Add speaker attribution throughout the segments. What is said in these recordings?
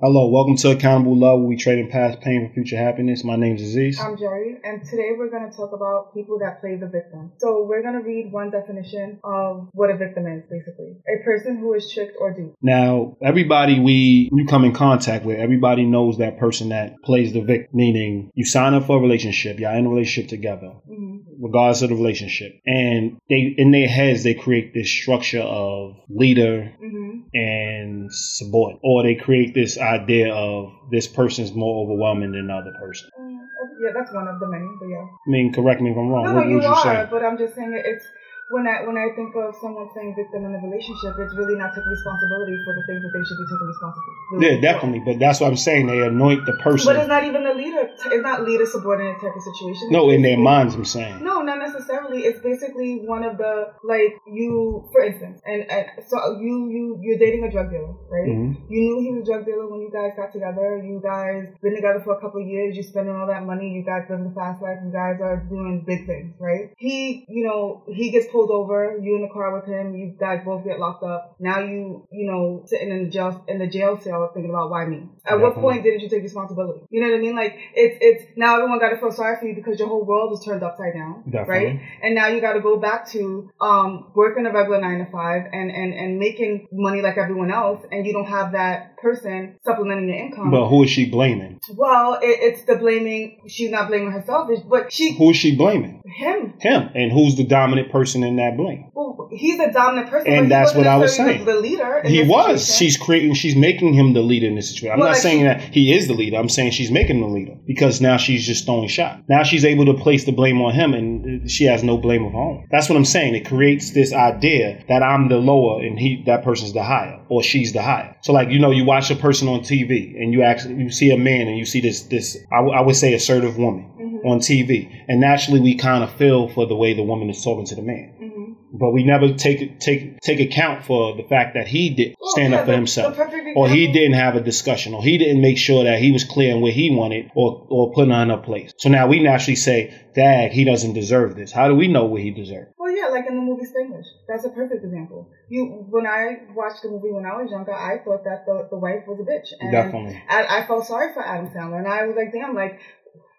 Speaker 1: Hello, welcome to Accountable Love, where we trade in past pain for future happiness. My name is Aziz.
Speaker 2: I'm Jerri, and today we're going to talk about people that play the victim. So we're going to read one definition of what a victim is, basically. A person who is tricked or duped.
Speaker 1: Now, everybody we you come in contact with, everybody knows that person that plays the victim, meaning you sign up for a relationship, y'all in a relationship together, mm-hmm. regardless of the relationship. And they in their heads they create this structure of leader mm-hmm. and subordinate. Or they create this idea of this person is more overwhelming than another person.
Speaker 2: Mm, yeah, that's one of the many, but yeah. I
Speaker 1: mean, correct me if I'm wrong.
Speaker 2: No,
Speaker 1: what
Speaker 2: no, you, you are, say? but I'm just saying it's when I when I think of someone playing victim in a relationship, it's really not taking responsibility for the things that they should be taking responsibility.
Speaker 1: Yeah, definitely. But that's what I'm saying. They anoint the person.
Speaker 2: But it's not even the leader. It's not leader subordinate type of situation.
Speaker 1: No, in their minds, I'm saying.
Speaker 2: No, not necessarily. It's basically one of the like you, for instance, and, and so you you you're dating a drug dealer, right? Mm-hmm. You knew he was a drug dealer when you guys got together. You guys been together for a couple of years. You're spending all that money. You guys living the fast life. You guys are doing big things, right? He, you know, he gets pulled over. You in the car with him. You guys both get locked up. Now you, you know, sitting in the jail in the jail cell thinking about why me. At Definitely. what point didn't you take responsibility? You know what I mean? Like it's it's now everyone got to feel sorry for you because your whole world is turned upside down, Definitely. right? And now you got to go back to um working a regular nine to five and and and making money like everyone else, and you don't have that person supplementing your income.
Speaker 1: But who is she blaming?
Speaker 2: Well, it, it's the blaming. She's not blaming herself, but she.
Speaker 1: Who is she blaming?
Speaker 2: Him.
Speaker 1: Him. And who's the dominant person in that blink.
Speaker 2: Well, he's a dominant person,
Speaker 1: and that's what I was saying.
Speaker 2: The, leader.
Speaker 1: He was. Situation. She's creating. She's making him the leader in this situation. I'm well, not like saying she, that he is the leader. I'm saying she's making him the leader because now she's just throwing shot. Now she's able to place the blame on him, and she has no blame of her own. That's what I'm saying. It creates this idea that I'm the lower and he that person's the higher, or she's the higher. So like you know, you watch a person on TV and you actually you see a man and you see this this I, w- I would say assertive woman mm-hmm. on TV, and naturally we kind of feel for the way the woman is talking to the man. Mm-hmm. But we never take take take account for the fact that he did stand well, up for himself, or he didn't have a discussion, or he didn't make sure that he was clear on where he wanted, or or putting on a place. So now we naturally say, "Dag, he doesn't deserve this." How do we know what he deserves?
Speaker 2: Well, yeah, like in the movie Spanglish. That's a perfect example. You, when I watched the movie when I was younger, I thought that the, the wife was a bitch.
Speaker 1: And Definitely.
Speaker 2: I, I felt sorry for Adam Sandler, and I was like, damn, like,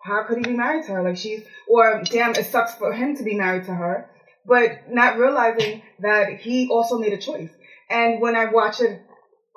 Speaker 2: how could he be married to her? Like she's, or damn, it sucks for him to be married to her, but not realizing that he also made a choice. And when I watched it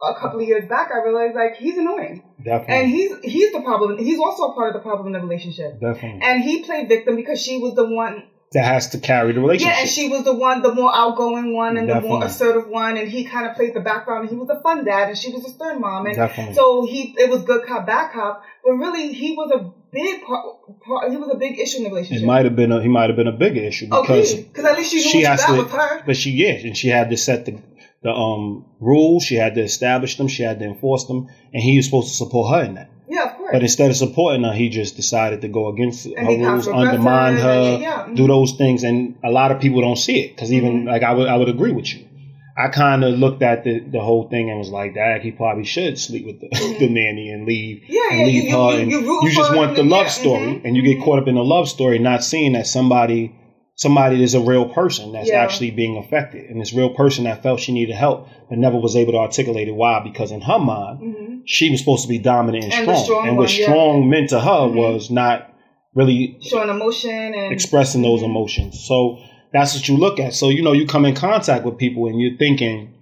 Speaker 2: a couple of years back, I realized like he's annoying.
Speaker 1: Definitely.
Speaker 2: And he's he's the problem. He's also a part of the problem in the relationship.
Speaker 1: Definitely.
Speaker 2: And he played victim because she was the one
Speaker 1: that has to carry the relationship.
Speaker 2: Yeah, and she was the one, the more outgoing one and Definitely. the more assertive one, and he kind of played the background. He was a fun dad, and she was a stern mom, and
Speaker 1: Definitely.
Speaker 2: so he it was good cop, bad cop. But really, he was a big part. part he was a big issue in the relationship.
Speaker 1: It might have been a he might have been a bigger issue because
Speaker 2: because at least she knew she has to, with her.
Speaker 1: But she yeah, and she had to set the the um rules. She had to establish them. She had to enforce them, and he was supposed to support her in that.
Speaker 2: Yeah, of course.
Speaker 1: But instead of supporting her, he just decided to go against and her rules, undermine her, yeah. do those things, and a lot of people don't see it because even mm-hmm. like I would I would agree with you. I kind of looked at the, the whole thing and was like, "That he probably should sleep with the, mm-hmm. the nanny and leave
Speaker 2: yeah,
Speaker 1: and leave
Speaker 2: you,
Speaker 1: her."
Speaker 2: You,
Speaker 1: and
Speaker 2: you,
Speaker 1: you just want the love story, mm-hmm. and you get caught up in the love story, not seeing that somebody somebody is a real person that's yeah. actually being affected, and this real person that felt she needed help but never was able to articulate it. Why? Because in her mind, mm-hmm. she was supposed to be dominant and, and strong, strong, and what one, strong yeah. meant to her mm-hmm. was not really
Speaker 2: showing emotion and
Speaker 1: expressing those emotions. So that's what you look at. So you know, you come in contact with people, and you're thinking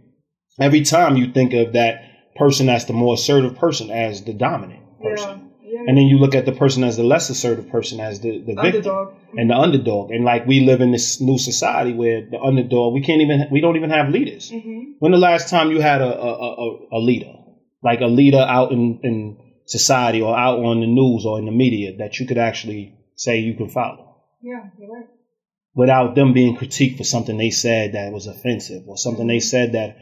Speaker 1: every time you think of that person that's the more assertive person as the dominant person. Yeah. And then you look at the person as the less assertive person as the, the victim and the underdog. And like we live in this new society where the underdog, we can't even, we don't even have leaders. Mm-hmm. When the last time you had a, a, a, a leader, like a leader out in, in society or out on the news or in the media that you could actually say you can follow?
Speaker 2: Yeah, you're right.
Speaker 1: Without them being critiqued for something they said that was offensive or something they said that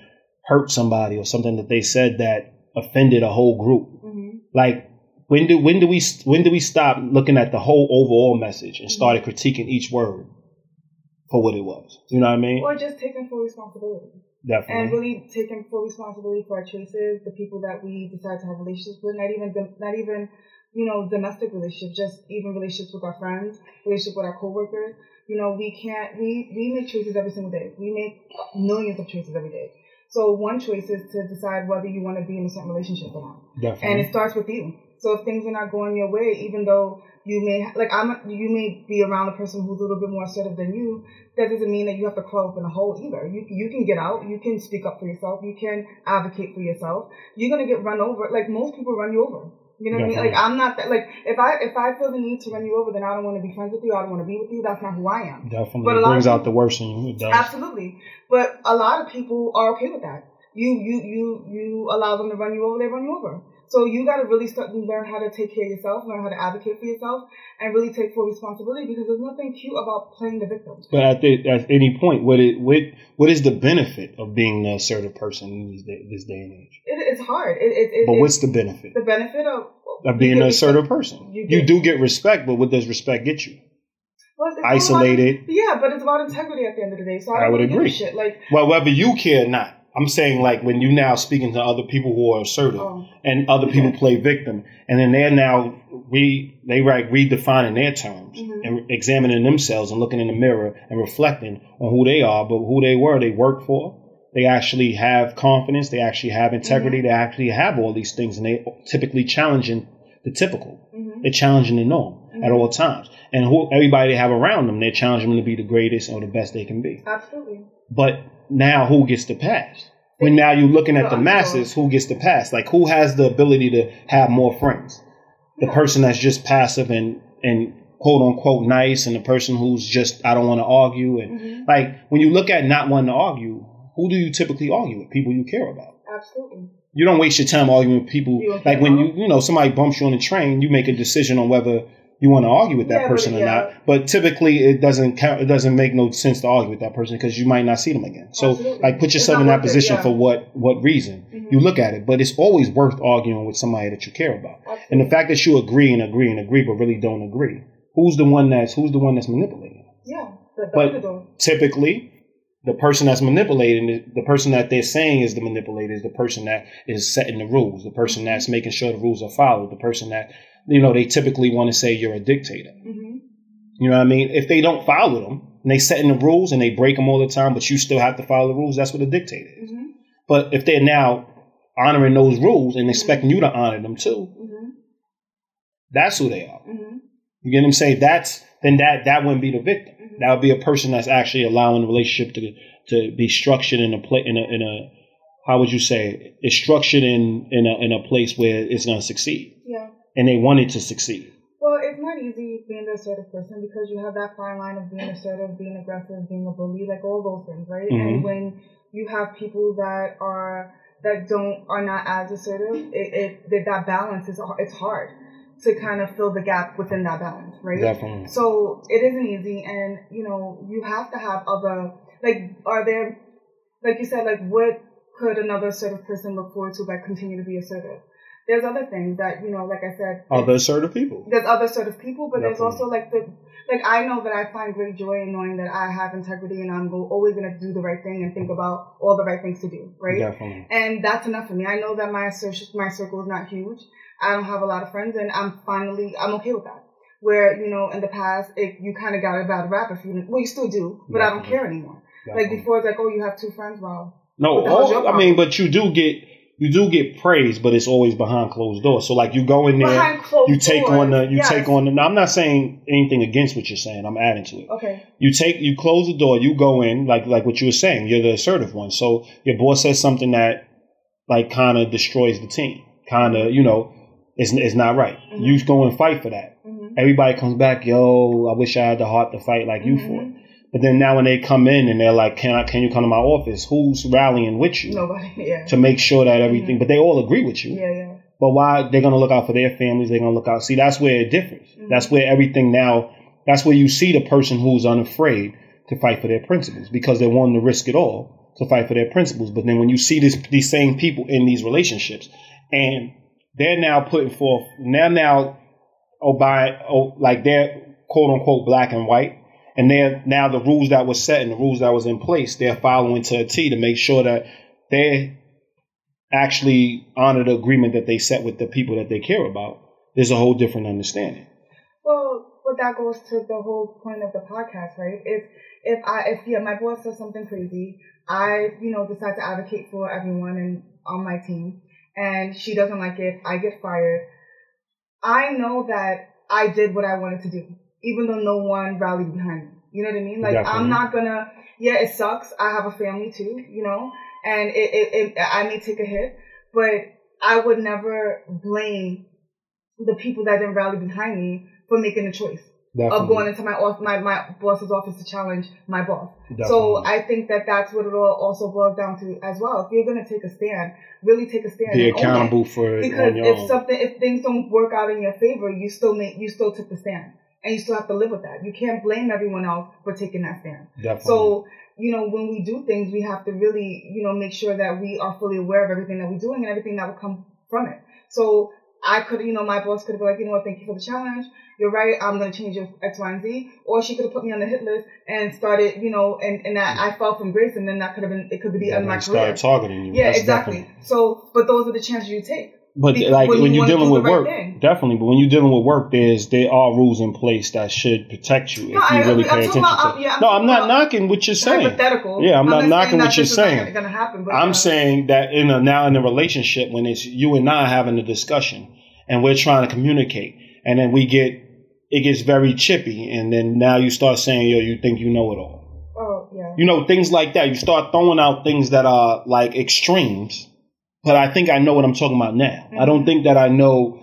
Speaker 1: hurt somebody or something that they said that offended a whole group. Mm-hmm. Like when do when do we when do we stop looking at the whole overall message and started critiquing each word for what it was? You know what I mean?
Speaker 2: Or just taking full responsibility.
Speaker 1: Definitely.
Speaker 2: And really taking full responsibility for our choices, the people that we decide to have relationships with, not even not even you know domestic relationships, just even relationships with our friends, relationships with our coworkers. You know, we can't we we make choices every single day. We make millions of choices every day. So one choice is to decide whether you want to be in a certain relationship or not.
Speaker 1: Definitely.
Speaker 2: And it starts with you. So if things are not going your way, even though you may like I'm you may be around a person who's a little bit more assertive than you, that doesn't mean that you have to crawl up in a hole either. You you can get out, you can speak up for yourself, you can advocate for yourself. You're gonna get run over. Like most people run you over. You know what. I mean? Like I'm not that like if I if I feel the need to run you over, then I don't want to be friends with you. I don't want to be with you. That's not who I am.
Speaker 1: Definitely, but it brings out the worst in you.
Speaker 2: Absolutely, but a lot of people are okay with that. You you you you allow them to run you over, they run you over. So you got to really start to learn how to take care of yourself, learn how to advocate for yourself, and really take full responsibility because there's nothing cute about playing the victim.
Speaker 1: But at, the, at any point, what it what what is the benefit of being the assertive person in this day, this day and age?
Speaker 2: It, it's hard. It, it,
Speaker 1: but what's the benefit?
Speaker 2: The benefit of
Speaker 1: of being an assertive person. You, you, do get respect, but what does respect get you?
Speaker 2: Well,
Speaker 1: Isolated.
Speaker 2: About, yeah, but it's about integrity at the end of the day. So I, I would agree. Shit. Like,
Speaker 1: well, whether you care or not, I'm saying like when you now speaking to other people who are assertive oh. and other people play victim, and then they're now re they like redefining their terms mm-hmm. and examining themselves and looking in the mirror and reflecting on who they are, but who they were, they work for. They actually have confidence. They actually have integrity. Mm-hmm. They actually have all these things, and they typically challenging the typical. Mm-hmm. They're challenging the norm at mm-hmm. all times, and who everybody they have around them, they're challenging them to be the greatest or the best they can be.
Speaker 2: Absolutely.
Speaker 1: But now who gets the pass? When now you're looking at the masses, who gets the pass? Like who has the ability to have more friends? The person that's just passive and and quote unquote nice, and the person who's just I don't want to argue. And mm-hmm. like when you look at not wanting to argue, who do you typically argue with? People you care about.
Speaker 2: Absolutely.
Speaker 1: You don't waste your time arguing with people. Like when you you know somebody bumps you on the train, you make a decision on whether you want to argue with that yeah, person or yeah. not. But typically, it doesn't count. It doesn't make no sense to argue with that person because you might not see them again. So, Absolutely. like, put yourself in that position it, yeah. for what what reason mm-hmm. you look at it. But it's always worth arguing with somebody that you care about. Absolutely. And the fact that you agree and agree and agree, but really don't agree, who's the one that's who's the one that's manipulating?
Speaker 2: Yeah,
Speaker 1: but typically. The person that's manipulating, the person that they're saying is the manipulator, is the person that is setting the rules, the person mm-hmm. that's making sure the rules are followed, the person that you know, they typically want to say you're a dictator. Mm-hmm. You know what I mean? If they don't follow them and they set in the rules and they break them all the time, but you still have to follow the rules, that's what a dictator is. Mm-hmm. But if they're now honoring those rules and expecting you to honor them too, mm-hmm. that's who they are. Mm-hmm. You get what I'm saying? That's then that that wouldn't be the victim. Mm-hmm. That would be a person that's actually allowing the relationship to to be structured in a play in a in a how would you say it's structured in in a in a place where it's going to succeed.
Speaker 2: Yeah
Speaker 1: and they wanted to succeed?
Speaker 2: Well, it's not easy being the assertive person because you have that fine line of being assertive, being aggressive, being a bully, like all those things, right? Mm-hmm. And when you have people that are that don't are not as assertive, it, it that balance is it's hard to kind of fill the gap within that balance, right?
Speaker 1: Definitely.
Speaker 2: So it isn't easy, and you know you have to have other like are there like you said like what could another assertive person look forward to by continue to be assertive? There's other things that you know, like I said,
Speaker 1: other sort of people.
Speaker 2: There's other sort of people, but there's also like the like I know that I find great joy in knowing that I have integrity and I'm always going to do the right thing and think about all the right things to do, right?
Speaker 1: Definitely.
Speaker 2: And that's enough for me. I know that my social, my circle is not huge. I don't have a lot of friends, and I'm finally I'm okay with that. Where you know in the past it, you kind of got a bad rap if you well you still do, but Definitely. I don't care anymore. Definitely. Like before, it's like oh you have two friends, well.
Speaker 1: No, all, I mean, but you do get you do get praise, but it's always behind closed doors. So like you go in there, you take doors. on the, you yes. take on the. Now I'm not saying anything against what you're saying. I'm adding to it.
Speaker 2: Okay.
Speaker 1: You take, you close the door, you go in, like like what you were saying. You're the assertive one. So your boss says something that, like, kind of destroys the team. Kind of, you know, it's is not right. Mm-hmm. You go and fight for that. Mm-hmm. Everybody comes back, yo. I wish I had the heart to fight like mm-hmm. you for it. But then now when they come in and they're like, "Can I? Can you come to my office?" Who's rallying with you?
Speaker 2: Nobody. Yeah.
Speaker 1: To make sure that everything, mm-hmm. but they all agree with you.
Speaker 2: Yeah, yeah.
Speaker 1: But why they're gonna look out for their families? They're gonna look out. See, that's where it differs. Mm-hmm. That's where everything now. That's where you see the person who's unafraid to fight for their principles because they're willing to risk it all to fight for their principles. But then when you see this, these same people in these relationships, and they're now putting forth, now now, oh by oh like they're quote unquote black and white and then now the rules that were set and the rules that was in place, they're following to a T to make sure that they actually honor the agreement that they set with the people that they care about. There's a whole different understanding.
Speaker 2: Well, but that goes to the whole point of the podcast, right? If if I if yeah, my boss says something crazy, I, you know, decide to advocate for everyone and on my team, and she doesn't like it, I get fired. I know that I did what I wanted to do, even though no one rallied behind me. You know what I mean? Like Definitely. I'm not gonna. Yeah, it sucks. I have a family too, you know, and it, it, it I may take a hit, but I would never blame the people that didn't rally behind me for making a choice. Definitely. of going into my off, my my boss's office to challenge my boss. Definitely. So I think that that's what it all also boils down to as well. If you're to take a stand, really take a stand.
Speaker 1: Be accountable for
Speaker 2: it because if own. something if things don't work out in your favor, you still make you still took the stand and you still have to live with that. You can't blame everyone else for taking that stand. Definitely. So you know, when we do things, we have to really, you know, make sure that we are fully aware of everything that we're doing and everything that will come from it. So I could, you know, my boss could have been like, you know what, thank you for the challenge. You're right. I'm going to change your X, Y, and Z. Or she could have put me on the hit list and started, you know, and, and that I fell from grace and then that could have been, it could be the end of my career.
Speaker 1: Start targeting you.
Speaker 2: Yeah, That's exactly. Definitely. So, but those are the chances you take.
Speaker 1: But like when, you are dealing with right work, thing. definitely. But when you're dealing with work, there's there are rules in place that should protect you no, if you I, really I, pay attention about, to. Um, yeah, no, I'm not knocking what you're saying.
Speaker 2: Hypothetical.
Speaker 1: Yeah, I'm, I'm not knocking what you're saying.
Speaker 2: Gonna happen, but
Speaker 1: I'm yeah. saying that in a now in a relationship when it's you and I having a discussion and we're trying to communicate, and then we get it gets very chippy, and then now you start saying, "Yo, you think you know it all."
Speaker 2: Oh yeah.
Speaker 1: You know things like that. You start throwing out things that are like extremes but I think I know what I'm talking about now. Mm-hmm. I don't mm-hmm. think that I know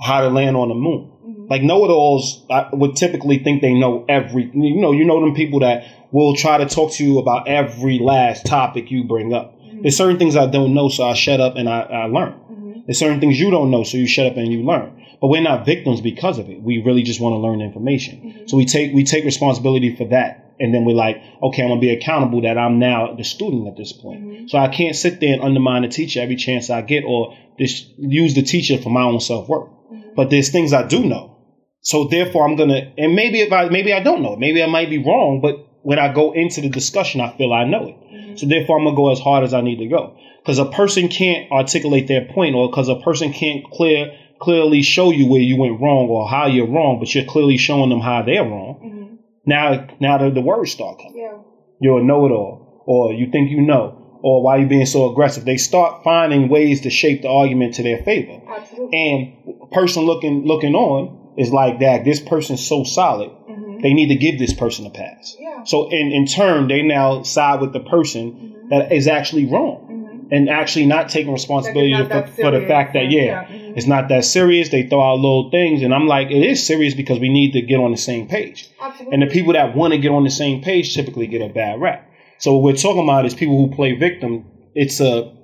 Speaker 1: how to land on the moon. Mm-hmm. Like know-it-alls, I would typically think they know every. You know, you know them people that will try to talk to you about every last topic you bring up. Mm-hmm. There's certain things I don't know, so I shut up and I, I learn. Mm-hmm. There's certain things you don't know, so you shut up and you learn. But we're not victims because of it. We really just want to learn information. Mm-hmm. So we take we take responsibility for that and then we're like, okay, I'm gonna be accountable that I'm now the student at this point. Mm-hmm. So I can't sit there and undermine the teacher every chance I get, or just use the teacher for my own self work. Mm-hmm. But there's things I do know, so therefore I'm gonna, and maybe if I maybe I don't know, maybe I might be wrong, but when I go into the discussion, I feel I know it. Mm-hmm. So therefore I'm gonna go as hard as I need to go. Because a person can't articulate their point, or because a person can't clear clearly show you where you went wrong or how you're wrong, but you're clearly showing them how they're wrong mm-hmm. Now, now the, the words start coming.
Speaker 2: Yeah.
Speaker 1: You're a know-it-all, or you think you know, or why you being so aggressive. They start finding ways to shape the argument to their favor.
Speaker 2: Absolutely.
Speaker 1: And person looking looking on is like that. This person's so solid. Mm-hmm. They need to give this person a pass.
Speaker 2: Yeah.
Speaker 1: So in in turn, they now side with the person mm-hmm. that is actually wrong and actually not taking responsibility not for, for, the fact that yeah, yeah. Mm-hmm. it's not that serious. They throw out little things, and I'm like, it is serious because we need to get on the same page.
Speaker 2: Absolutely.
Speaker 1: And the people that want to get on the same page typically get a bad rap. So what we're talking about is people who play victim. It's a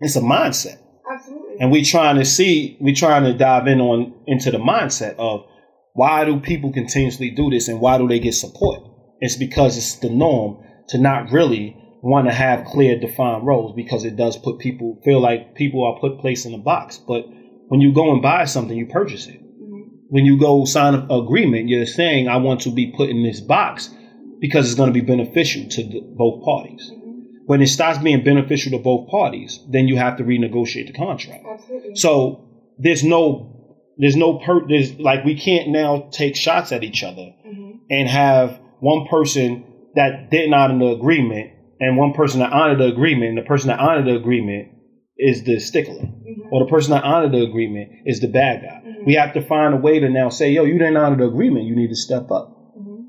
Speaker 1: it's a mindset.
Speaker 2: Absolutely.
Speaker 1: And we trying to see, we trying to dive in on into the mindset of why do people continuously do this and why do they get support? It's because it's the norm to not really want to have clear defined roles because it does put people feel like people are put placed in a box. But when you go and buy something, you purchase it. Mm-hmm. When you go sign an agreement, you're saying I want to be put in this box because it's going to be beneficial to the, both parties. Mm-hmm. When it starts being beneficial to both parties, then you have to renegotiate the contract.
Speaker 2: Absolutely.
Speaker 1: So there's no there's no per there's like we can't now take shots at each other mm-hmm. and have one person that did not in the agreement and one person that honored the agreement, and the person that honored the agreement is the stickler, mm-hmm. or the person that honored the agreement is the bad guy. Mm-hmm. We have to find a way to now say, yo, you didn't honor the agreement. You need to step up. Mm-hmm.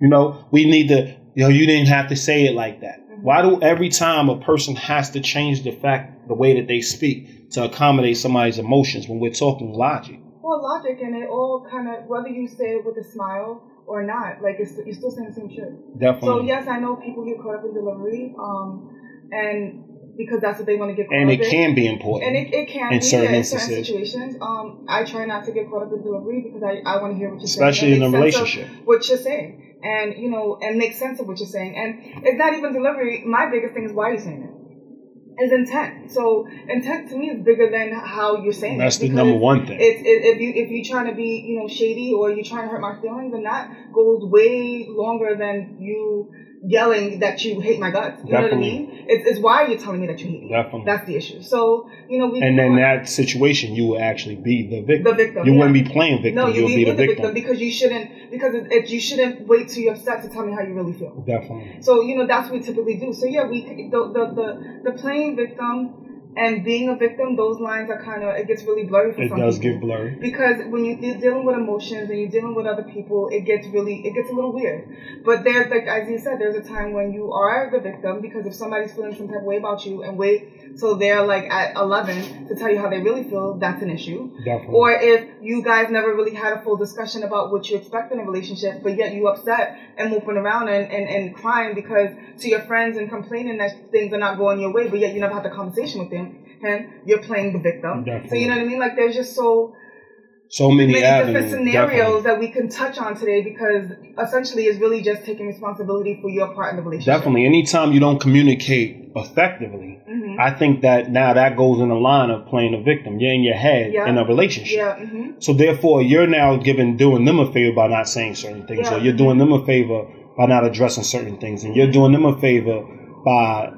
Speaker 1: You know, we need to, yo, you didn't have to say it like that. Mm-hmm. Why do every time a person has to change the fact, the way that they speak to accommodate somebody's emotions when we're talking logic?
Speaker 2: Well, logic, and it all kind of, whether you say it with a smile or not. Like it's you're still saying the same shit.
Speaker 1: Definitely.
Speaker 2: So yes, I know people get caught up in delivery, um, and because that's what they want to get.
Speaker 1: and it in. can be important.
Speaker 2: And it, it can
Speaker 1: in
Speaker 2: be
Speaker 1: certain,
Speaker 2: yeah,
Speaker 1: in certain
Speaker 2: situations. Um, I try not to get caught up in delivery because I, I want to hear what you're
Speaker 1: Especially
Speaker 2: saying.
Speaker 1: Especially in a relationship.
Speaker 2: What you're saying, and you know, and make sense of what you're saying. And it's not even delivery. My biggest thing is why you're you saying it is intent. So intent to me is bigger than how you're saying
Speaker 1: That's
Speaker 2: it.
Speaker 1: The number one thing.
Speaker 2: It's, it, if you if you're trying to be you know shady or you're trying to hurt my feelings, and that goes way longer than you yelling that you hate my guts. You Definitely. know what I mean? It's, it's why you're telling me that you hate me. Definitely. That's the issue. So, you know, we.
Speaker 1: And then that situation, you will actually be the victim.
Speaker 2: The victim.
Speaker 1: You yeah. wouldn't be playing victim. No, you will be, the, victim. victim.
Speaker 2: because you shouldn't, because it, it, you shouldn't wait till you're upset to tell me how you really feel.
Speaker 1: Definitely.
Speaker 2: So, you know, that's what we typically do. So, yeah, we, the, the, the, the playing victim, and being a victim, those lines are kind of it gets really blurry for
Speaker 1: it
Speaker 2: some
Speaker 1: does
Speaker 2: people.
Speaker 1: get blurry
Speaker 2: because when you're dealing with emotions and you're dealing with other people, it gets really it gets a little weird. But there's like as you said, there's a time when you are the victim because if somebody's feeling some type of way about you and wait till they're like at 11 to tell you how they really feel, that's an issue.
Speaker 1: Definitely.
Speaker 2: Or if you guys never really had a full discussion about what you expect in a relationship, but yet you upset and moping around and, and, and crying because to your friends and complaining that things are not going your way, but yet you never had the conversation with them you're playing the victim. Definitely. So you know what I mean? Like there's just so
Speaker 1: so many,
Speaker 2: many
Speaker 1: avenues,
Speaker 2: different scenarios definitely. that we can touch on today because essentially it's really just taking responsibility for your part in the relationship.
Speaker 1: Definitely. Anytime you don't communicate effectively, mm-hmm. I think that now that goes in the line of playing a victim. You're in your head yeah. in a relationship.
Speaker 2: Yeah. Mm-hmm.
Speaker 1: So therefore, you're now giving doing them a favor by not saying certain things, yeah. or you're doing them a favor by not addressing certain things, and you're doing them a favor by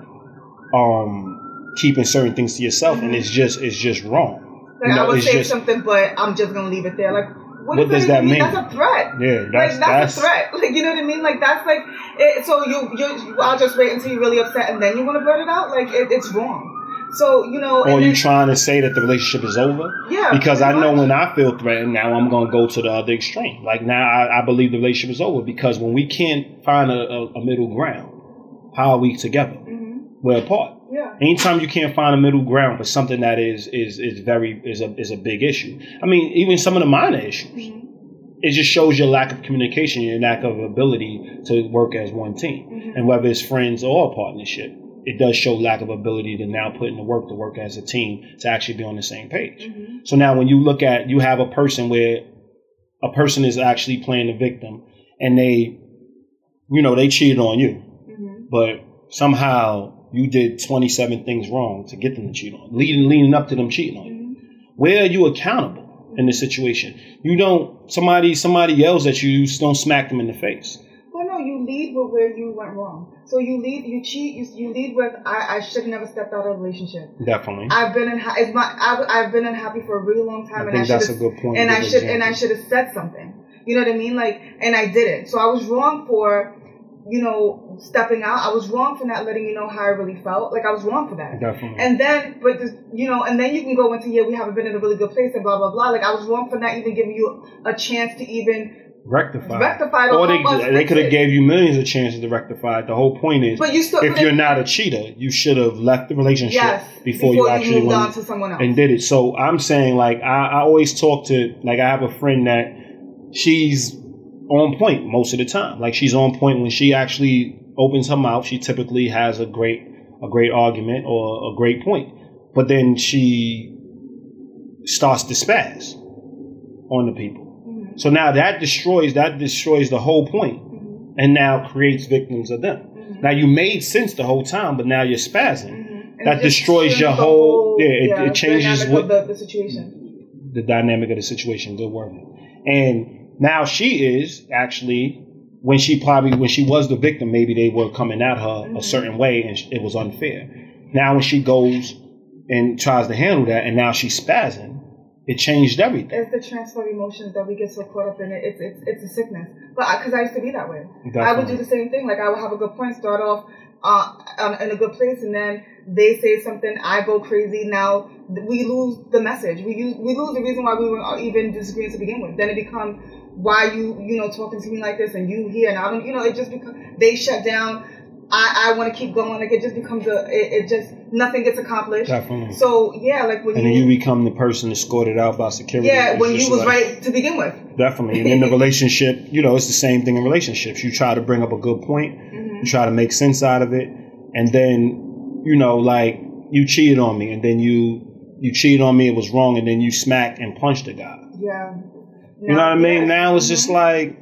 Speaker 1: um keeping certain things to yourself, mm-hmm. and it's just it's just wrong.
Speaker 2: Like you know, I would say just, something, but I'm just gonna leave it there. Like, what, what does that mean? That's a threat.
Speaker 1: Yeah,
Speaker 2: that's, like, that's, that's, a threat. Like, you know what I mean? Like, that's like, it, so you, you, I'll just wait until you're really upset and then you want to burn it out? Like, it, it's wrong. So, you know.
Speaker 1: Or you trying to say that the relationship is over?
Speaker 2: Yeah.
Speaker 1: Because I know when I feel threatened, now I'm going to go to the other extreme. Like, now I, I, believe the relationship is over because when we can't find a, a, a middle ground, how are we together? Mm-hmm. We're apart.
Speaker 2: Yeah.
Speaker 1: Anytime you can't find a middle ground for something that is is is very is a is a big issue. I mean, even some of the minor issues. Mm-hmm. It just shows your lack of communication, your lack of ability to work as one team. Mm-hmm. And whether it's friends or a partnership, it does show lack of ability to now put in the work to work as a team to actually be on the same page. Mm-hmm. So now when you look at you have a person where a person is actually playing the victim and they you know, they cheated on you. Mm-hmm. But somehow you did 27 things wrong to get them to cheat on, leading leading up to them cheating on you. Where are you accountable in this situation? You don't somebody somebody yells at you, you don't smack them in the face.
Speaker 2: Well, no, you lead with where you went wrong. So you lead, you cheat, you, you lead with I, I should have never stepped out of a relationship.
Speaker 1: Definitely.
Speaker 2: I've been in it's my I, have been unhappy for a really long time,
Speaker 1: I
Speaker 2: and
Speaker 1: I that's a good point.
Speaker 2: And I should example. and I should have said something. You know what I mean? Like, and I didn't. So I was wrong for you know, stepping out. I was wrong for not letting you know how I really felt. Like I was wrong for that.
Speaker 1: Definitely.
Speaker 2: And then, but this, you know, and then you can go into yeah, we haven't been in a really good place and blah blah blah. Like I was wrong for not even giving you a chance to even
Speaker 1: rectify.
Speaker 2: Rectify.
Speaker 1: Or they they could have gave you millions of chances to rectify it. The whole point is,
Speaker 2: but you still,
Speaker 1: if you're not a cheater, you should have left the relationship
Speaker 2: yes,
Speaker 1: before,
Speaker 2: before,
Speaker 1: you actually
Speaker 2: moved on to someone else
Speaker 1: and did it. So I'm saying, like, I, I always talk to, like, I have a friend that she's on point most of the time. Like she's on point when she actually opens her mouth, she typically has a great a great argument or a great point. But then she starts to spaz on the people. Mm-hmm. So now that destroys that destroys the whole point mm-hmm. and now creates victims of them. Mm-hmm. Now you made sense the whole time, but now you're spazzing. Mm-hmm. That destroys your whole, whole, yeah, it, yeah, it changes what
Speaker 2: the, the situation.
Speaker 1: The dynamic of the situation, good word. And now she is actually when she probably when she was the victim, maybe they were coming at her mm-hmm. a certain way and it was unfair. Now when she goes and tries to handle that, and now she's spazzing, it changed everything.
Speaker 2: It's the transfer of emotions that we get so caught up in it. It's it's, it's a sickness. But because I, I, used to be that way, Definitely. I would do the same thing. Like I would have a good point, start off uh, in a good place, and then they say something, I go crazy. Now we lose the message. We use we lose the reason why we were even disagreeing to begin with. Then it becomes why you you know talking to me like this and you here and I don't you know it just becomes they shut down. I, I want to keep going. Like it just becomes a it, it, just nothing gets accomplished.
Speaker 1: Definitely.
Speaker 2: So yeah, like when
Speaker 1: and
Speaker 2: you,
Speaker 1: then you become the person escorted out by security.
Speaker 2: Yeah, when you was like, right to begin with.
Speaker 1: Definitely, and in the relationship, you know, it's the same thing in relationships. You try to bring up a good point, mm-hmm. you try to make sense out of it, and then you know, like you cheated on me, and then you you cheated on me, it was wrong, and then you smacked and punched the guy.
Speaker 2: Yeah.
Speaker 1: You know what I mean? Now it's just mm-hmm. like,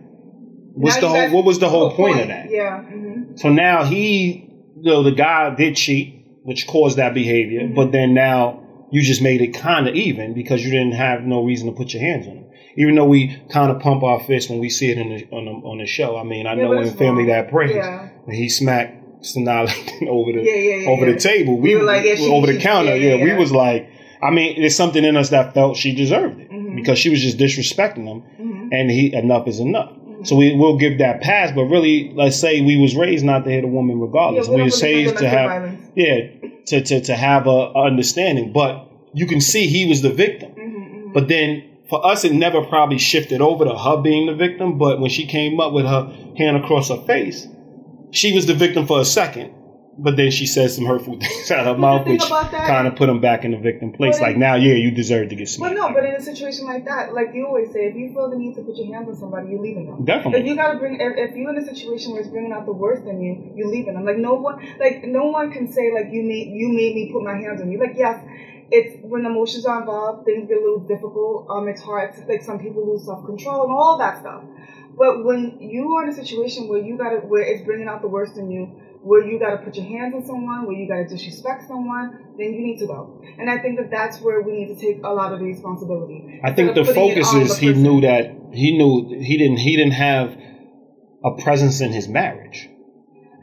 Speaker 1: what's now the whole? What was the whole point, point, of that?
Speaker 2: Yeah. Mm-hmm.
Speaker 1: So now he, you know, the guy did cheat, which caused that behavior. Mm-hmm. But then now you just made it kind of even because you didn't have no reason to put your hands on him. Even though we kind of pump our fist when we see it in the, on the, on the show. I mean, I yeah, know in Family That Preys, yeah. when he smacked Sanaa over the yeah, over the table, we, we like, she, over the counter. Yeah, we was like, I mean, there's something in us that felt she deserved it mm-hmm. because she was just disrespecting him, mm-hmm. and he enough is enough. Mm-hmm. So we will give that pass, but really, let's say we was raised not to hit a woman regardless. we was raised to have, violence. yeah, to, to to have a, a understanding. But you can see he was the victim. Mm-hmm, mm-hmm. But then for us, it never probably shifted over to her being the victim. But when she came up with her hand across her face, she was the victim for a second. But then she says some hurtful things out of her mouth, which kind of put him back in the victim place. But like, now, yeah, you deserve to get smacked.
Speaker 2: But no, but in a situation like that, like you always say, if you feel the need to put your hands on somebody, you're leaving them.
Speaker 1: Definitely.
Speaker 2: If you gotta bring, if, if you're in a situation where it's bringing out the worst in you, you're leaving them. Like no one, like no one can say like you made you made me put my hands on you. Like yes, it's when emotions are involved, things get a little difficult. Um, it's hard. To, like some people lose self control and all that stuff. But when you are in a situation where you gotta, where it's bringing out the worst in you, where you gotta put your hands on someone, where you gotta disrespect someone, then you need to go. And I think that that's where we need to take a lot of the responsibility.
Speaker 1: I think the focus is he knew that he knew he didn't he didn't have a presence in his marriage,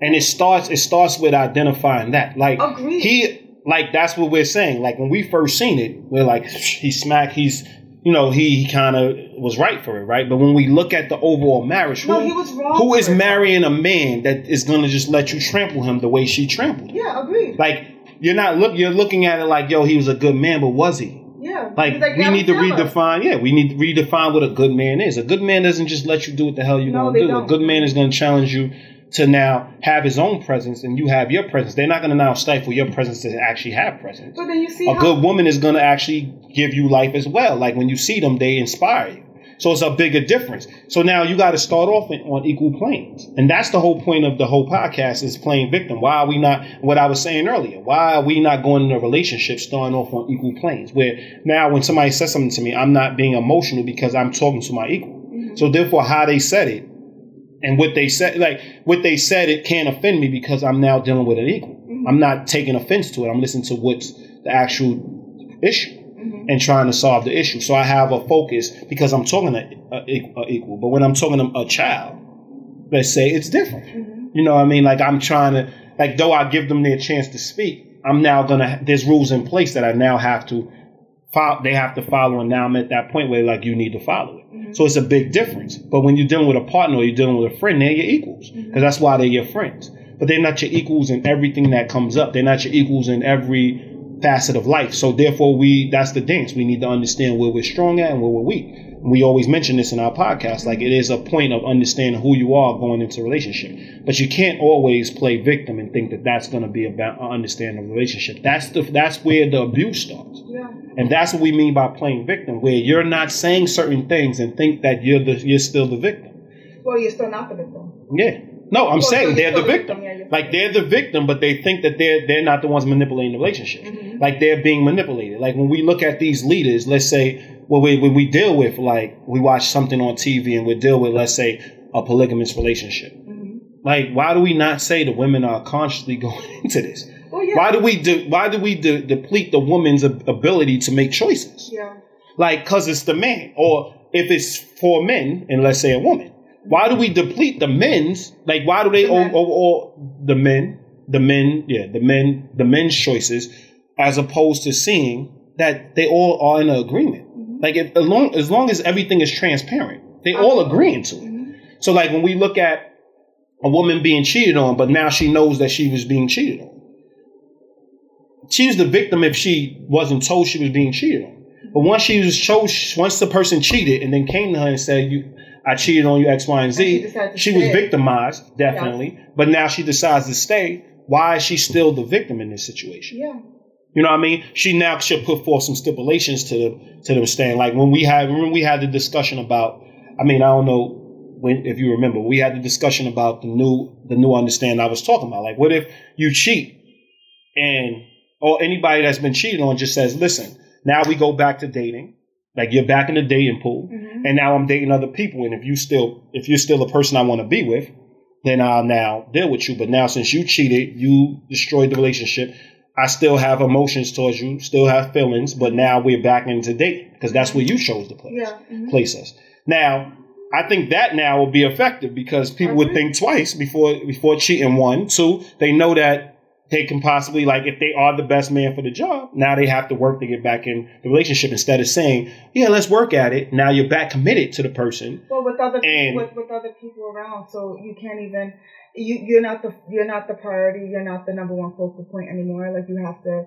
Speaker 1: and it starts it starts with identifying that. Like
Speaker 2: Agreed.
Speaker 1: he like that's what we're saying. Like when we first seen it, we're like, he smacked, he's you know, he, he kind of was right for it, right? But when we look at the overall marriage,
Speaker 2: no, he was wrong
Speaker 1: who is marrying a man that is going to just let you trample him the way she trampled?
Speaker 2: Yeah, agreed.
Speaker 1: Like you're not look, you're looking at it like, yo, he was a good man, but was he?
Speaker 2: Yeah.
Speaker 1: Like, like we need to redefine. Yeah, we need to redefine what a good man is. A good man doesn't just let you do what the hell you no, to do. Don't. A good man is going to challenge you to now have his own presence and you have your presence. They're not going to now stifle your presence to actually have presence.
Speaker 2: But then you see
Speaker 1: a how- good woman is going to actually give you life as well. Like when you see them, they inspire you. So it's a bigger difference. So now you got to start off on equal planes. And that's the whole point of the whole podcast is playing victim. Why are we not, what I was saying earlier, why are we not going in a relationship starting off on equal planes? Where now when somebody says something to me, I'm not being emotional because I'm talking to my equal. Mm-hmm. So therefore, how they said it and what they said like what they said it can't offend me because i'm now dealing with an equal. Mm-hmm. i'm not taking offense to it. I'm listening to what's the actual issue mm-hmm. and trying to solve the issue. So i have a focus because i'm talking to a, a, equal. But when i'm talking to a child let's say it's different. Mm-hmm. you know what i mean? Like i'm trying to like though i give them their chance to speak i'm now gonna there's rules in place that i now have to follow they have to follow. And now i'm at that point where like you need to follow Mm-hmm. So it's a big difference. But when you're dealing with a partner or you're dealing with a friend, they're your equals because mm-hmm. that's why they're your friends. But they're not your equals in everything that comes up. They're not your equals in every facet of life. So therefore, we that's the dance. We need to understand where we're strong at and where we're weak. We always mention this in our podcast. Like it is a point of understanding who you are going into a relationship. But you can't always play victim and think that that's going to be about understanding a relationship. That's the that's where the abuse starts. And that's what we mean by playing victim, where you're not saying certain things and think that you're the you're still the victim.
Speaker 2: Well, you're still not the victim.
Speaker 1: Yeah. No, I'm well, saying so they're the victim. Yeah, like they're the victim, but they think that they're they're not the ones manipulating the relationship. Mm-hmm. Like they're being manipulated. Like when we look at these leaders, let's say when we when we deal with like we watch something on TV and we deal with let's say a polygamous relationship. Mm-hmm. Like why do we not say the women are consciously going into this?
Speaker 2: Well, yeah.
Speaker 1: Why do we de- why do we de- deplete the woman's ability to make choices?
Speaker 2: Yeah.
Speaker 1: Like cuz it's the man or if it's for men and let's say a woman why do we deplete the men's? Like, why do they the all, the men, the men, yeah, the men, the men's choices, as opposed to seeing that they all are in an agreement? Mm-hmm. Like, if, as long as long as everything is transparent, they all agreeing to it. Mm-hmm. So, like, when we look at a woman being cheated on, but now she knows that she was being cheated on. She's the victim if she wasn't told she was being cheated on. But once she was chose, once the person cheated and then came to her and said, "You, I cheated on you X, Y, and Z. And she, she was victimized, definitely. Yeah. But now she decides to stay. Why is she still the victim in this situation?
Speaker 2: Yeah.
Speaker 1: You know what I mean? She now should put forth some stipulations to the to them staying. Like when we had when we had the discussion about I mean, I don't know when if you remember, we had the discussion about the new the new understanding I was talking about. Like what if you cheat and or anybody that's been cheated on just says, listen, now we go back to dating like you're back in the dating pool, mm-hmm. and now I'm dating other people. And if you still, if you're still a person I want to be with, then I'll now deal with you. But now since you cheated, you destroyed the relationship. I still have emotions towards you, still have feelings, but now we're back into dating because that's where you chose to place,
Speaker 2: Yeah. mhm.
Speaker 1: place us. Now, I think that now will be effective because people would think twice before before cheating. One, two, they know that they can possibly like if they are the best man for the job. Now they have to work to get back in the relationship instead of saying, "Yeah, let's work at it." Now you're back committed to the person.
Speaker 2: Well, with other
Speaker 1: And-
Speaker 2: with, with other people around, so you can't even you you're not the you're not the priority. You're not the number one focal point anymore. Like you have to.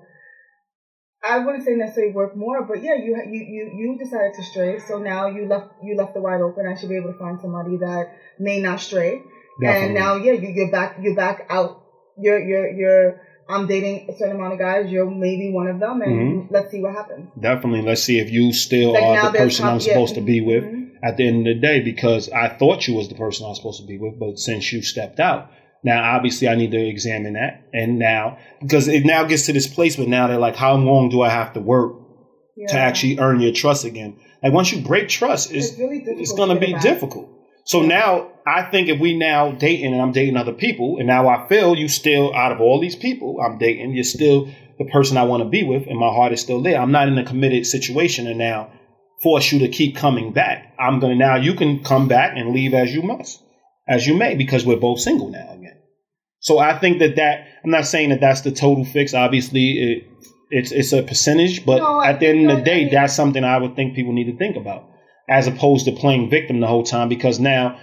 Speaker 2: I wouldn't say necessarily work more, but yeah, you you you you decided to stray, so now you left you left the wide open. I should be able to find somebody that may not stray, Definitely. and now yeah, you, you're back you're back out. You're you're you're. I'm dating a certain amount of guys. You're maybe one of them, and
Speaker 1: Mhm.
Speaker 2: let's see what happens.
Speaker 1: Definitely, let's see if you still
Speaker 2: Like,
Speaker 1: are the person I'm
Speaker 2: yeah,
Speaker 1: supposed to be with
Speaker 2: mhm.
Speaker 1: at the end of the day because I thought you was the person I was supposed to be with, but since you stepped out, now obviously I need to examine that. And now, because it now gets to this place but now they're like, how long do I have to work to actually earn your trust again? Like once you break trust, it's
Speaker 2: It's really
Speaker 1: it's going to
Speaker 2: to
Speaker 1: be
Speaker 2: back.
Speaker 1: difficult. So now I think if we now dating and I'm dating other people, and now I feel you still out of all these people I'm dating, you're still the person I want to be with, and my heart is still there. I'm not in a committed situation, and now force you to keep coming back. I'm gonna now you can come back and leave as you must, as you may, because we're both single now again. So I think that that I'm not saying that that's the total fix. Obviously, it, it's it's a percentage, but
Speaker 2: No,
Speaker 1: at the end of the day, that's something I would think people need to think about, as opposed to playing victim the whole time. Because now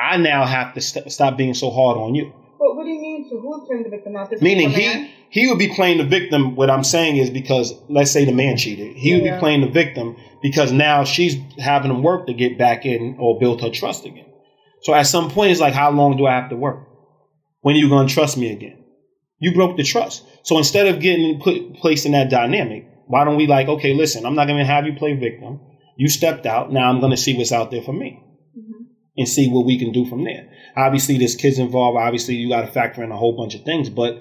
Speaker 1: I now have to st- stop being so hard on you.
Speaker 2: But what do you mean? So who's playing the victim? Not this
Speaker 1: Meaning he
Speaker 2: man?
Speaker 1: he would be playing the victim. What I'm saying is because let's say the man cheated, he would be playing the victim because now she's having him work to get back in or build her trust again. So at some point, it's like, how long do I have to work? When are you going to trust me again? You broke the trust. So instead of getting put placed in that dynamic, why don't we like, okay, listen, I'm not going to have you play victim. You stepped out. Now I'm going to see what's out there for me. And see what we can do from there. Obviously, there's kids involved. Obviously, you got to factor in a whole bunch of things. But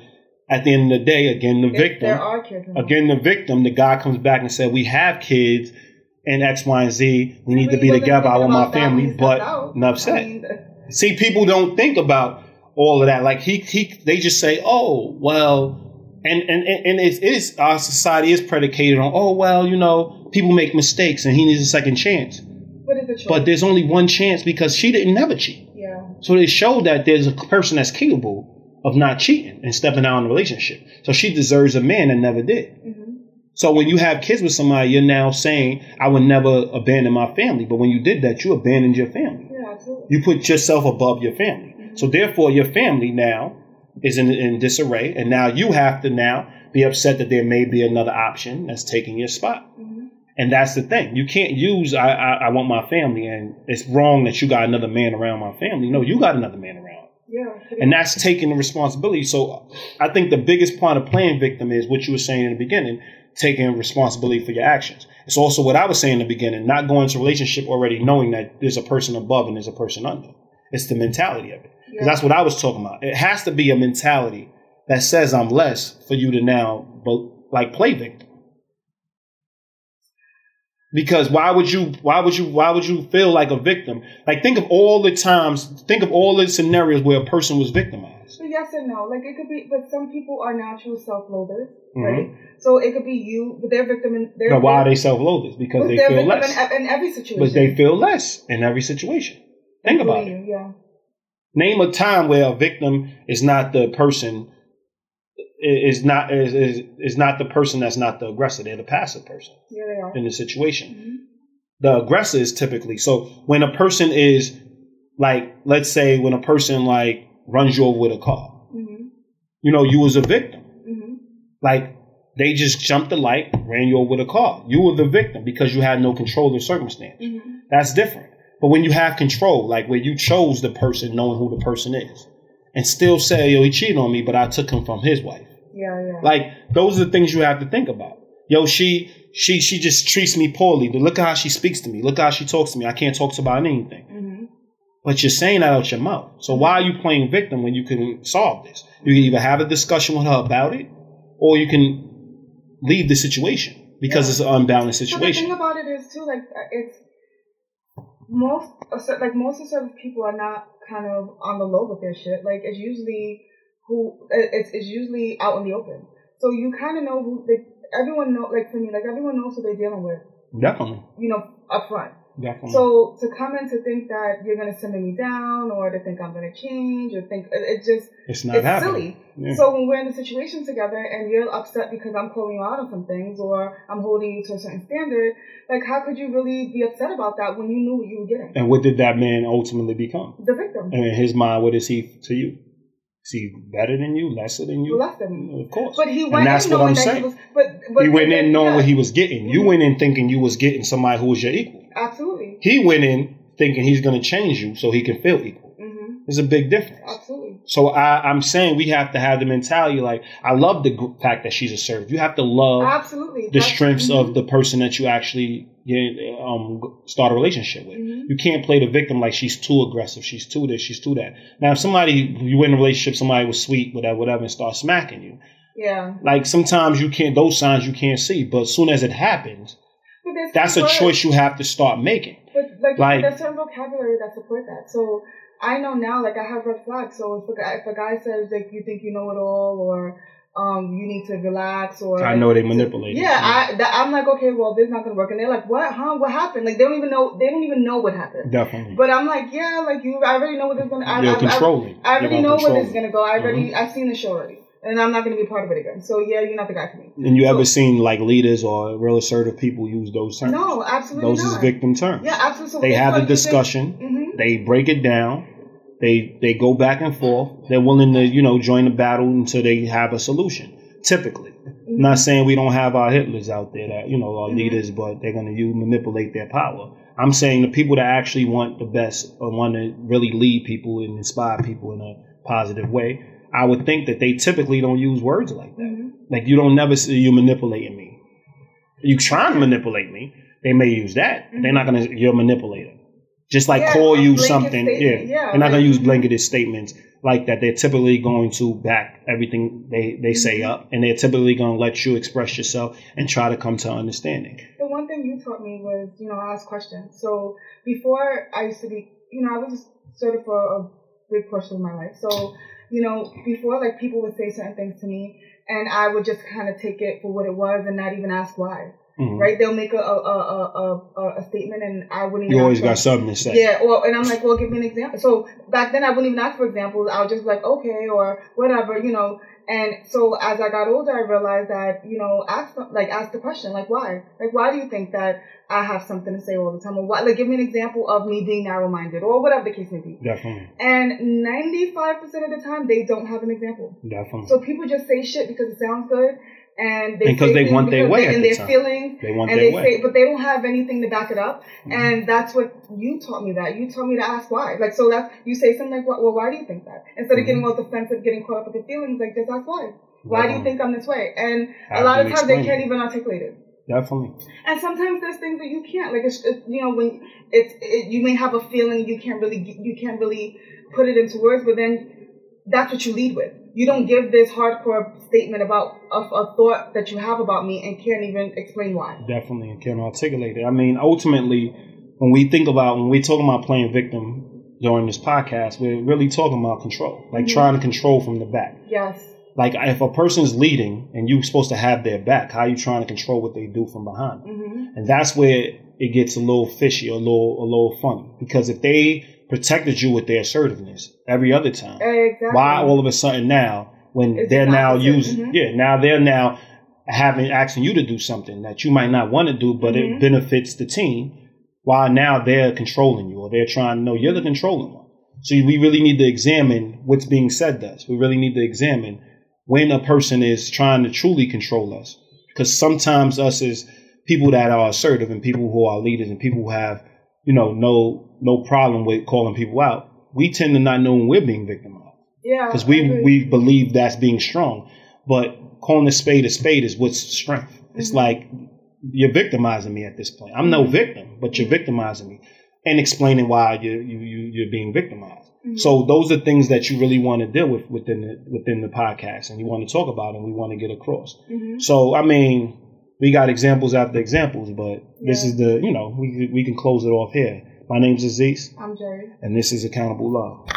Speaker 1: at the end of the day, again, the victim,
Speaker 2: There are kids.
Speaker 1: again, the victim, the guy comes back and said, "We have kids and X, Y, and Z. We need to be together. I want my
Speaker 2: about that when
Speaker 1: family." But
Speaker 2: out.
Speaker 1: enough
Speaker 2: I mean,
Speaker 1: See, people don't think about all of that. Like he, he, they just say, "Oh, well," and and and and it is our society is predicated on, "Oh, well, you know, people make mistakes and he needs a second chance."
Speaker 2: But it's a choice.
Speaker 1: But there's only one chance because she didn't never cheat.
Speaker 2: yeah.
Speaker 1: So they showed that there's a person that's capable of not cheating and stepping out in a relationship. So she deserves a man that never did.
Speaker 2: hmm
Speaker 1: So when you have kids with somebody, you're now saying, I would never abandon my family. But when you did that, you abandoned your family.
Speaker 2: Yeah, absolutely.
Speaker 1: You put yourself above your family. So therefore, your family now is in, in disarray. And now you have to now be upset that there may be another option that's taking your spot.
Speaker 2: hmm
Speaker 1: And that's the thing. You can't use I, I, I want my family and it's wrong that you got another man around my family. No, you got another man around.
Speaker 2: Yeah.
Speaker 1: And that's taking the responsibility. So I think the biggest part of playing victim is what you were saying in the beginning, taking responsibility for your actions. It's also what I was saying in the beginning, not going into a relationship already knowing that there's a person above and there's a person under. It's the mentality of it.
Speaker 2: Yeah.
Speaker 1: that's what I was talking about. It has to be a mentality that says I'm less for you to now but like play victim. Because why would you why would you why would you feel like a victim? Like think of all the times, think of all the scenarios where a person was victimized.
Speaker 2: Yes and no. Like it could be, but some people are natural self-loathers,
Speaker 1: Mhm.
Speaker 2: right? So it could be you, but they're victim in. They're,
Speaker 1: Now, why are they self-loathers? Because they feel less.
Speaker 2: in, in every situation.
Speaker 1: But they feel less in every situation. Think about it.
Speaker 2: You, Yeah.
Speaker 1: Name a time where a victim is not the person is not is, is is not the person that's not the aggressor. They're the passive person
Speaker 2: Yeah, they are.
Speaker 1: in the situation.
Speaker 2: Mhm.
Speaker 1: The aggressor is typically so when a person is like, let's say when a person like runs you over with a car,
Speaker 2: Mhm.
Speaker 1: you know, you was a victim.
Speaker 2: Mhm.
Speaker 1: Like they just jumped the light, ran you over with a car. You were the victim because you had no control of the circumstance.
Speaker 2: Mhm.
Speaker 1: That's different. But when you have control, like where you chose the person, knowing who the person is, and still say, yo, he cheated on me, but I took him from his wife.
Speaker 2: Yeah, yeah.
Speaker 1: Like those are the things you have to think about. Yo, she she she just treats me poorly. Look at how she speaks to me. Look how she talks to me. I can't talk to about anything.
Speaker 2: Mhm.
Speaker 1: But you're saying that out your mouth. So why are you playing victim when you can solve this? You can either have a discussion with her about it, or you can leave the situation because
Speaker 2: Yeah.
Speaker 1: it's an unbalanced
Speaker 2: So the
Speaker 1: situation.
Speaker 2: thing about it is too, like uh, it's most uh, a like most assertive people are not kind of on the low with their shit. Like it's usually who uh, it's it's usually out in the open. So you kind of know who, like, everyone know, like, for me, like, everyone knows who they're dealing with.
Speaker 1: Definitely.
Speaker 2: You know, up front.
Speaker 1: Definitely.
Speaker 2: So to come in to think that you're going to send me down or to think I'm going to change or think, it, it just,
Speaker 1: it's not
Speaker 2: it's
Speaker 1: happening.
Speaker 2: silly.
Speaker 1: Yeah.
Speaker 2: So when we're in a situation together and you're upset because I'm calling you out on some things or I'm holding you to a certain standard, like how could you really be upset about that when you knew what you were getting?
Speaker 1: And what did that man ultimately become?
Speaker 2: The victim.
Speaker 1: And in his mind, what is he to you? Is he better than you, lesser than you?
Speaker 2: Less than.
Speaker 1: Of course.
Speaker 2: But he went
Speaker 1: and that's
Speaker 2: in
Speaker 1: what
Speaker 2: knowing
Speaker 1: I'm saying.
Speaker 2: he was, but, but
Speaker 1: he went in knowing
Speaker 2: yeah,
Speaker 1: what he was getting. You went in thinking you was getting somebody who was your equal.
Speaker 2: Absolutely.
Speaker 1: He went in thinking he's going to change you so he can feel equal.
Speaker 2: hmm
Speaker 1: There's a big difference.
Speaker 2: Absolutely.
Speaker 1: So I, I'm saying we have to have the mentality like I love the fact that she's assertive. You have to love
Speaker 2: Absolutely.
Speaker 1: the
Speaker 2: That's-
Speaker 1: strengths of the person that you actually get, um, start a relationship with.
Speaker 2: Mhm.
Speaker 1: You can't play the victim like she's too aggressive, she's too this, she's too that. Now, if somebody you went in a relationship, somebody was sweet, whatever, whatever, and start smacking you,
Speaker 2: Yeah.
Speaker 1: like sometimes you can't. Those signs you can't see, but as soon as it happens, that's a choice you have to start making.
Speaker 2: But like,
Speaker 1: Like-
Speaker 2: there's certain vocabulary that support that. So I know now, like I have red flags. So if a guy, if a guy says like you think you know it all, or um you need to relax, or
Speaker 1: I know they manipulate.
Speaker 2: Yeah, I that, I'm like okay, well this is not gonna work, and they're like what, huh? What happened? Like they don't even know. They don't even know what happened.
Speaker 1: definitely.
Speaker 2: But I'm like yeah, like you, I already know what this is gonna. I,
Speaker 1: You're
Speaker 2: I,
Speaker 1: controlling.
Speaker 2: I, I already know where this is gonna go. I already,
Speaker 1: Mm-hmm.
Speaker 2: I've seen the show already, and I'm not gonna be part of it again. So yeah, you're not the guy for me.
Speaker 1: And you ever seen like leaders or real assertive people use those terms?
Speaker 2: No, absolutely
Speaker 1: those
Speaker 2: not.
Speaker 1: is victim terms.
Speaker 2: Yeah, absolutely. So
Speaker 1: They have
Speaker 2: a
Speaker 1: the
Speaker 2: you say-
Speaker 1: discussion.
Speaker 2: Mhm.
Speaker 1: They break it down. They they go back and forth. They're willing to you know join the battle until they have a solution. Typically, I'm not saying we don't have our Hitlers out there that you know are
Speaker 2: Mhm.
Speaker 1: leaders, but they're going to use manipulate their power. I'm saying the people that actually want the best or want to really lead people and inspire people in a positive way. I would think that they typically don't use words like that.
Speaker 2: Mhm.
Speaker 1: Like you don't never see you manipulating me. You trying to manipulate me. They may use that. They're not gonna you're a manipulator. Just like
Speaker 2: Yeah,
Speaker 1: call you something. Yeah.
Speaker 2: statement, yeah,
Speaker 1: They're not gonna use blanketed statements like that. They're typically going to back everything they, they say
Speaker 2: Mhm.
Speaker 1: up and they're typically gonna let you express yourself and try to come to understanding.
Speaker 2: The one thing you taught me was, you know, ask questions. So before I used to be, you know, I was sort of for a big portion of my life. So, you know, before like people would say certain things to me and I would just kind of take it for what it was and not even ask why.
Speaker 1: Mhm.
Speaker 2: Right? They'll make a a, a, a, a, statement and I wouldn't
Speaker 1: You always got something to say.
Speaker 2: Yeah, well, and I'm like, well, give me an example. So back then, I wouldn't even ask for examples. I would just be like, okay, or whatever, you know. And so as I got older, I realized that, you know, ask like ask the question, like why, like why do you think that I have something to say all the time, or why? Like give me an example of me being narrow-minded, or whatever the case may be.
Speaker 1: Definitely.
Speaker 2: And 95% of the time, they don't have an example.
Speaker 1: Definitely.
Speaker 2: So people just say shit because it sounds good, and they
Speaker 1: And 'cause
Speaker 2: say
Speaker 1: they want their way
Speaker 2: and
Speaker 1: the
Speaker 2: their
Speaker 1: time.
Speaker 2: feelings
Speaker 1: they want
Speaker 2: and
Speaker 1: their
Speaker 2: they
Speaker 1: way.
Speaker 2: say, but they don't have anything to back it up.
Speaker 1: Mhm.
Speaker 2: And that's what you taught me that. You taught me to ask why. Like, so that's, you say something like, well, why do you think that? Instead of
Speaker 1: Mhm.
Speaker 2: getting all defensive, getting caught up with the feelings, like, just ask why. Why do you think I'm this way? And
Speaker 1: Have
Speaker 2: a lot of times they can't
Speaker 1: it.
Speaker 2: even articulate it.
Speaker 1: Definitely.
Speaker 2: And sometimes there's things that you can't, like, it's, it's you know, when it's, it, you may have a feeling you can't really, you can't really put it into words, but then that's what you lead with. You don't give this hardcore statement about a, a thought that you have about me and can't even explain why.
Speaker 1: Definitely, and can articulate it. I mean, ultimately, when we think about when we talk about playing victim during this podcast, we're really talking about control, like
Speaker 2: Mhm.
Speaker 1: trying to control from the back.
Speaker 2: Yes.
Speaker 1: Like if a person's leading and you're supposed to have their back, how are you trying to control what they do from behind?
Speaker 2: hmm
Speaker 1: And that's where it gets a little fishy, a little a little funny. Because if they protected you with their assertiveness every other time,
Speaker 2: Exactly.
Speaker 1: why all of a sudden now when
Speaker 2: It's
Speaker 1: they're
Speaker 2: the
Speaker 1: now using
Speaker 2: Mhm.
Speaker 1: yeah now they're now having asking you to do something that you might not want to do but
Speaker 2: Mhm.
Speaker 1: it benefits the team while now they're controlling you or they're trying to know you're the controlling one so we really need to examine what's being said to us we really need to examine when a person is trying to truly control us because sometimes us as people that are assertive and people who are leaders and people who have you know no no problem with calling people out we tend to not know when we're being victimized
Speaker 2: Yeah.
Speaker 1: because we we believe that's being strong. But calling a spade a spade is what's strength. It's
Speaker 2: Mhm.
Speaker 1: like you're victimizing me at this point. I'm no
Speaker 2: Mhm.
Speaker 1: victim, but you're victimizing me and explaining why you you you you're being victimized.
Speaker 2: Mhm.
Speaker 1: So those are things that you really want to deal with within the within the podcast, and you want to talk about, and we want to get across.
Speaker 2: Mhm.
Speaker 1: So I mean, we got examples after examples, but this is the you know we we can close it off here. My name's Aziz,
Speaker 2: I'm Jerri.
Speaker 1: and this is Accountable Love.